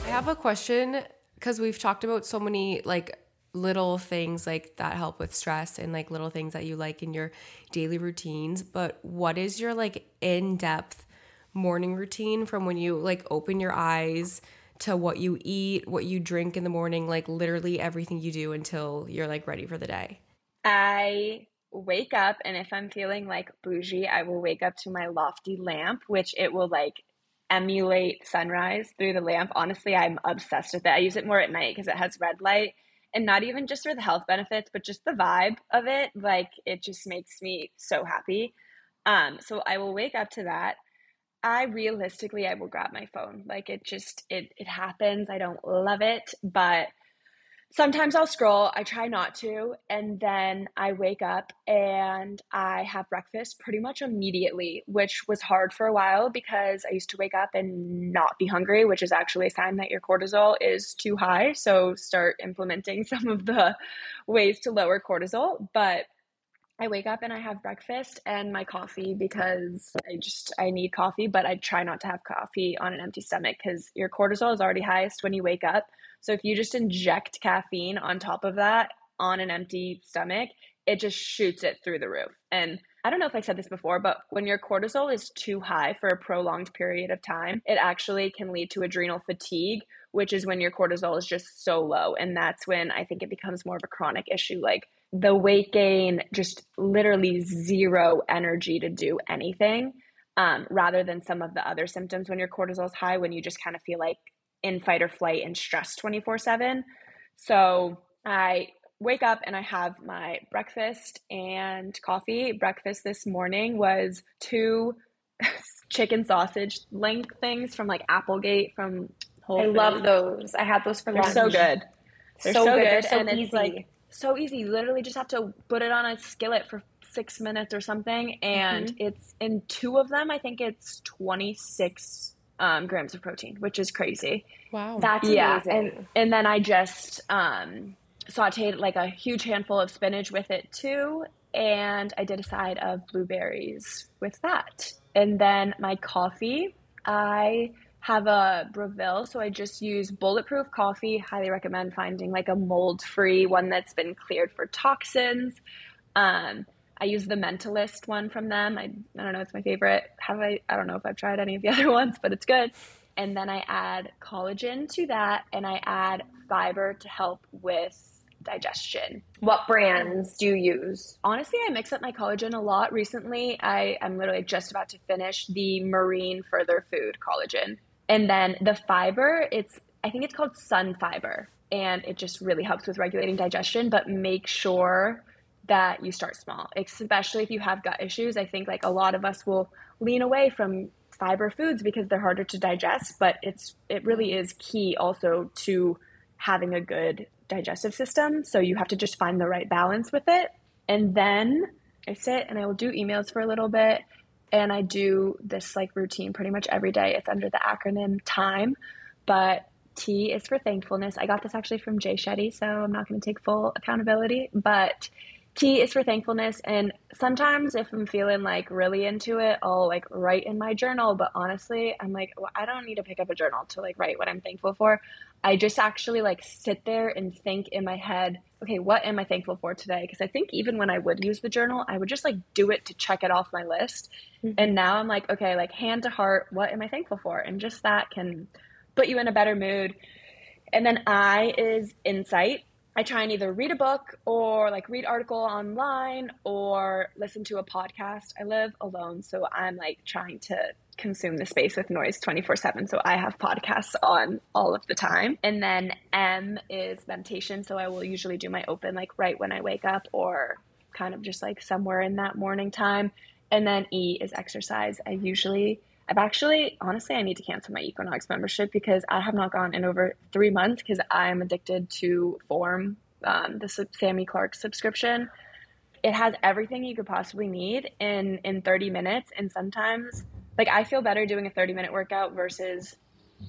I have a question because we've talked about so many like little things like that help with stress and like little things that you like in your daily routines. But what is your like in depth morning routine from when you like open your eyes to what you eat, what you drink in the morning, like literally everything you do until you're like ready for the day? I wake up and if I'm feeling like bougie, I will wake up to my Loftie lamp, which it will like emulate sunrise through the lamp. Honestly, I'm obsessed with it. I use it more at night because it has red light and not even just for the health benefits, but just the vibe of it. Like it just makes me so happy. Um, so I will wake up to that. I realistically I will grab my phone. Like it just it it happens. I don't love it, but sometimes I'll scroll. I try not to. And then I wake up and I have breakfast pretty much immediately, which was hard for a while because I used to wake up and not be hungry, which is actually a sign that your cortisol is too high. So start implementing some of the ways to lower cortisol. But I wake up and I have breakfast and my coffee because I just I need coffee, but I try not to have coffee on an empty stomach because your cortisol is already highest when you wake up. So if you just inject caffeine on top of that on an empty stomach, it just shoots it through the roof. And I don't know if I said this before, but when your cortisol is too high for a prolonged period of time, it actually can lead to adrenal fatigue, which is when your cortisol is just so low. And that's when I think it becomes more of a chronic issue. Like the weight gain, just literally zero energy to do anything, um, rather than some of the other symptoms when your cortisol is high, when you just kind of feel like in fight or flight and stress 24 7. So I wake up and I have my breakfast and coffee. Breakfast this morning was two chicken sausage link things from like Applegate from Whole I love those. I had those for They're lunch. so good. They're so, so good. They're so and easy. it's like so easy. You literally just have to put it on a skillet for six minutes or something, and mm-hmm. it's in two of them. I think it's twenty six um, grams of protein, which is crazy. Wow, that's yeah. Amazing. And and then I just um, sauteed like a huge handful of spinach with it too, and I did a side of blueberries with that. And then my coffee, I have a Breville, so I just use bulletproof coffee. Highly recommend finding like a mold free one that's been cleared for toxins. Um, I use the Mentalist one from them. I, I don't know, it's my favorite. Have I? I don't know if I've tried any of the other ones, but it's good. And then I add collagen to that, and I add fiber to help with digestion. What brands do you use? Honestly, I mix up my collagen a lot. Recently, I am literally just about to finish the Marine Further Food collagen. And then the fiber, it's I think it's called sun fiber, and it just really helps with regulating digestion, but make sure that you start small, especially if you have gut issues. I think like a lot of us will lean away from fiber foods because they're harder to digest, but it's it really is key also to having a good digestive system. So you have to just find the right balance with it. And then I sit and I will do emails for a little bit and I do this like routine pretty much every day. It's under the acronym TIME, but T is for thankfulness. I got this actually from Jay Shetty, so I'm not going to take full accountability, but T is for thankfulness. And sometimes if I'm feeling like really into it, I'll like write in my journal. But honestly, I'm like, well, I don't need to pick up a journal to like write what I'm thankful for. I just actually like sit there and think in my head, okay, what am I thankful for today? Because I think even when I would use the journal, I would just like do it to check it off my list. Mm-hmm. And now I'm like, okay, like hand to heart, what am I thankful for? And just that can put you in a better mood. And then I is insight. I try and either read a book or like read article online or listen to a podcast. I live alone, so I'm like trying to consume the space with noise 24/7. So I have podcasts on all of the time. And then M is meditation, so I will usually do my open like right when I wake up or kind of just like somewhere in that morning time. And then E is exercise. I usually I've actually, honestly, I need to cancel my Equinox membership because I have not gone in over three months because I'm addicted to Form, um, the Sami Clarke subscription. It has everything you could possibly need in in 30 minutes, and sometimes, like, I feel better doing a 30 minute workout versus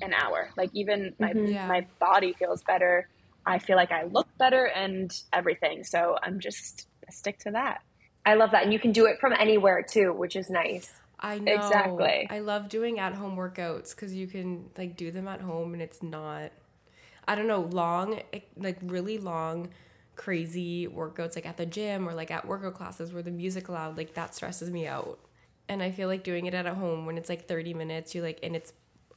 an hour. Like, even my mm-hmm, yeah. my body feels better. I feel like I look better and everything. So I'm just I stick to that. I love that, and you can do it from anywhere too, which is nice. I know. Exactly. I love doing at home workouts because you can like do them at home and it's not, I don't know, long, like really long, crazy workouts like at the gym or like at workout classes where the music loud, like that stresses me out. And I feel like doing it at home when it's like 30 minutes, you like, and it's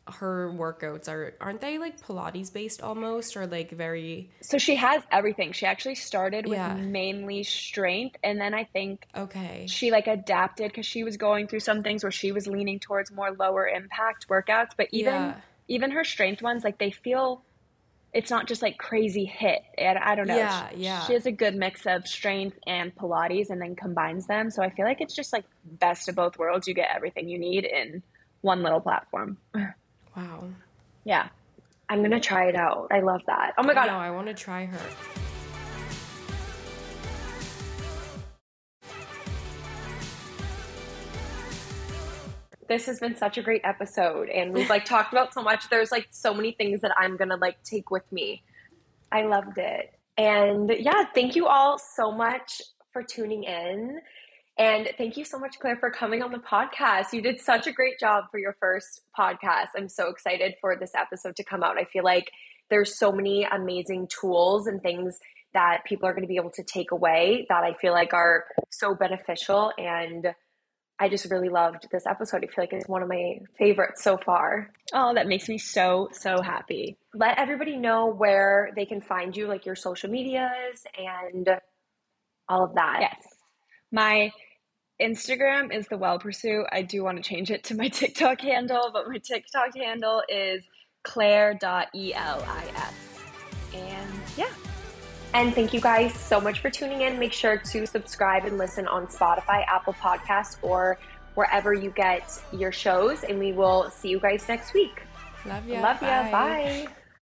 her workouts are aren't they like pilates based almost or like very so she has everything. She actually started with yeah. mainly strength and then i think okay. she like adapted because she was going through some things where she was leaning towards more lower impact workouts but even yeah. even her strength ones like they feel it's not just like crazy HIIT and i don't know. Yeah yeah. she has a good mix of strength and pilates and then combines them so i feel like it's just like best of both worlds. You get everything you need in one little platform Wow. Yeah. I'm going to try it out. I love that. Oh my God. No, I want to try her. This has been such a great episode and we've like talked about so much. There's like so many things that I'm going to like take with me. I loved it. And yeah, thank you all so much for tuning in. And thank you so much, Claire, for coming on the podcast. You did such a great job for your first podcast. I'm so excited for this episode to come out. I feel like there's so many amazing tools and things that people are going to be able to take away that I feel like are so beneficial. And I just really loved this episode. I feel like it's one of my favorites so far. Oh, that makes me so, so happy. Let everybody know where they can find you, like your social medias and all of that. Yes. My Instagram is the Well Pursue. I do want to change it to my TikTok handle, but my TikTok handle is claire.elis. And yeah. And thank you guys so much for tuning in. Make sure to subscribe and listen on Spotify, Apple Podcasts, or wherever you get your shows. And we will see you guys next week. Love ya. Love ya. Bye. Bye.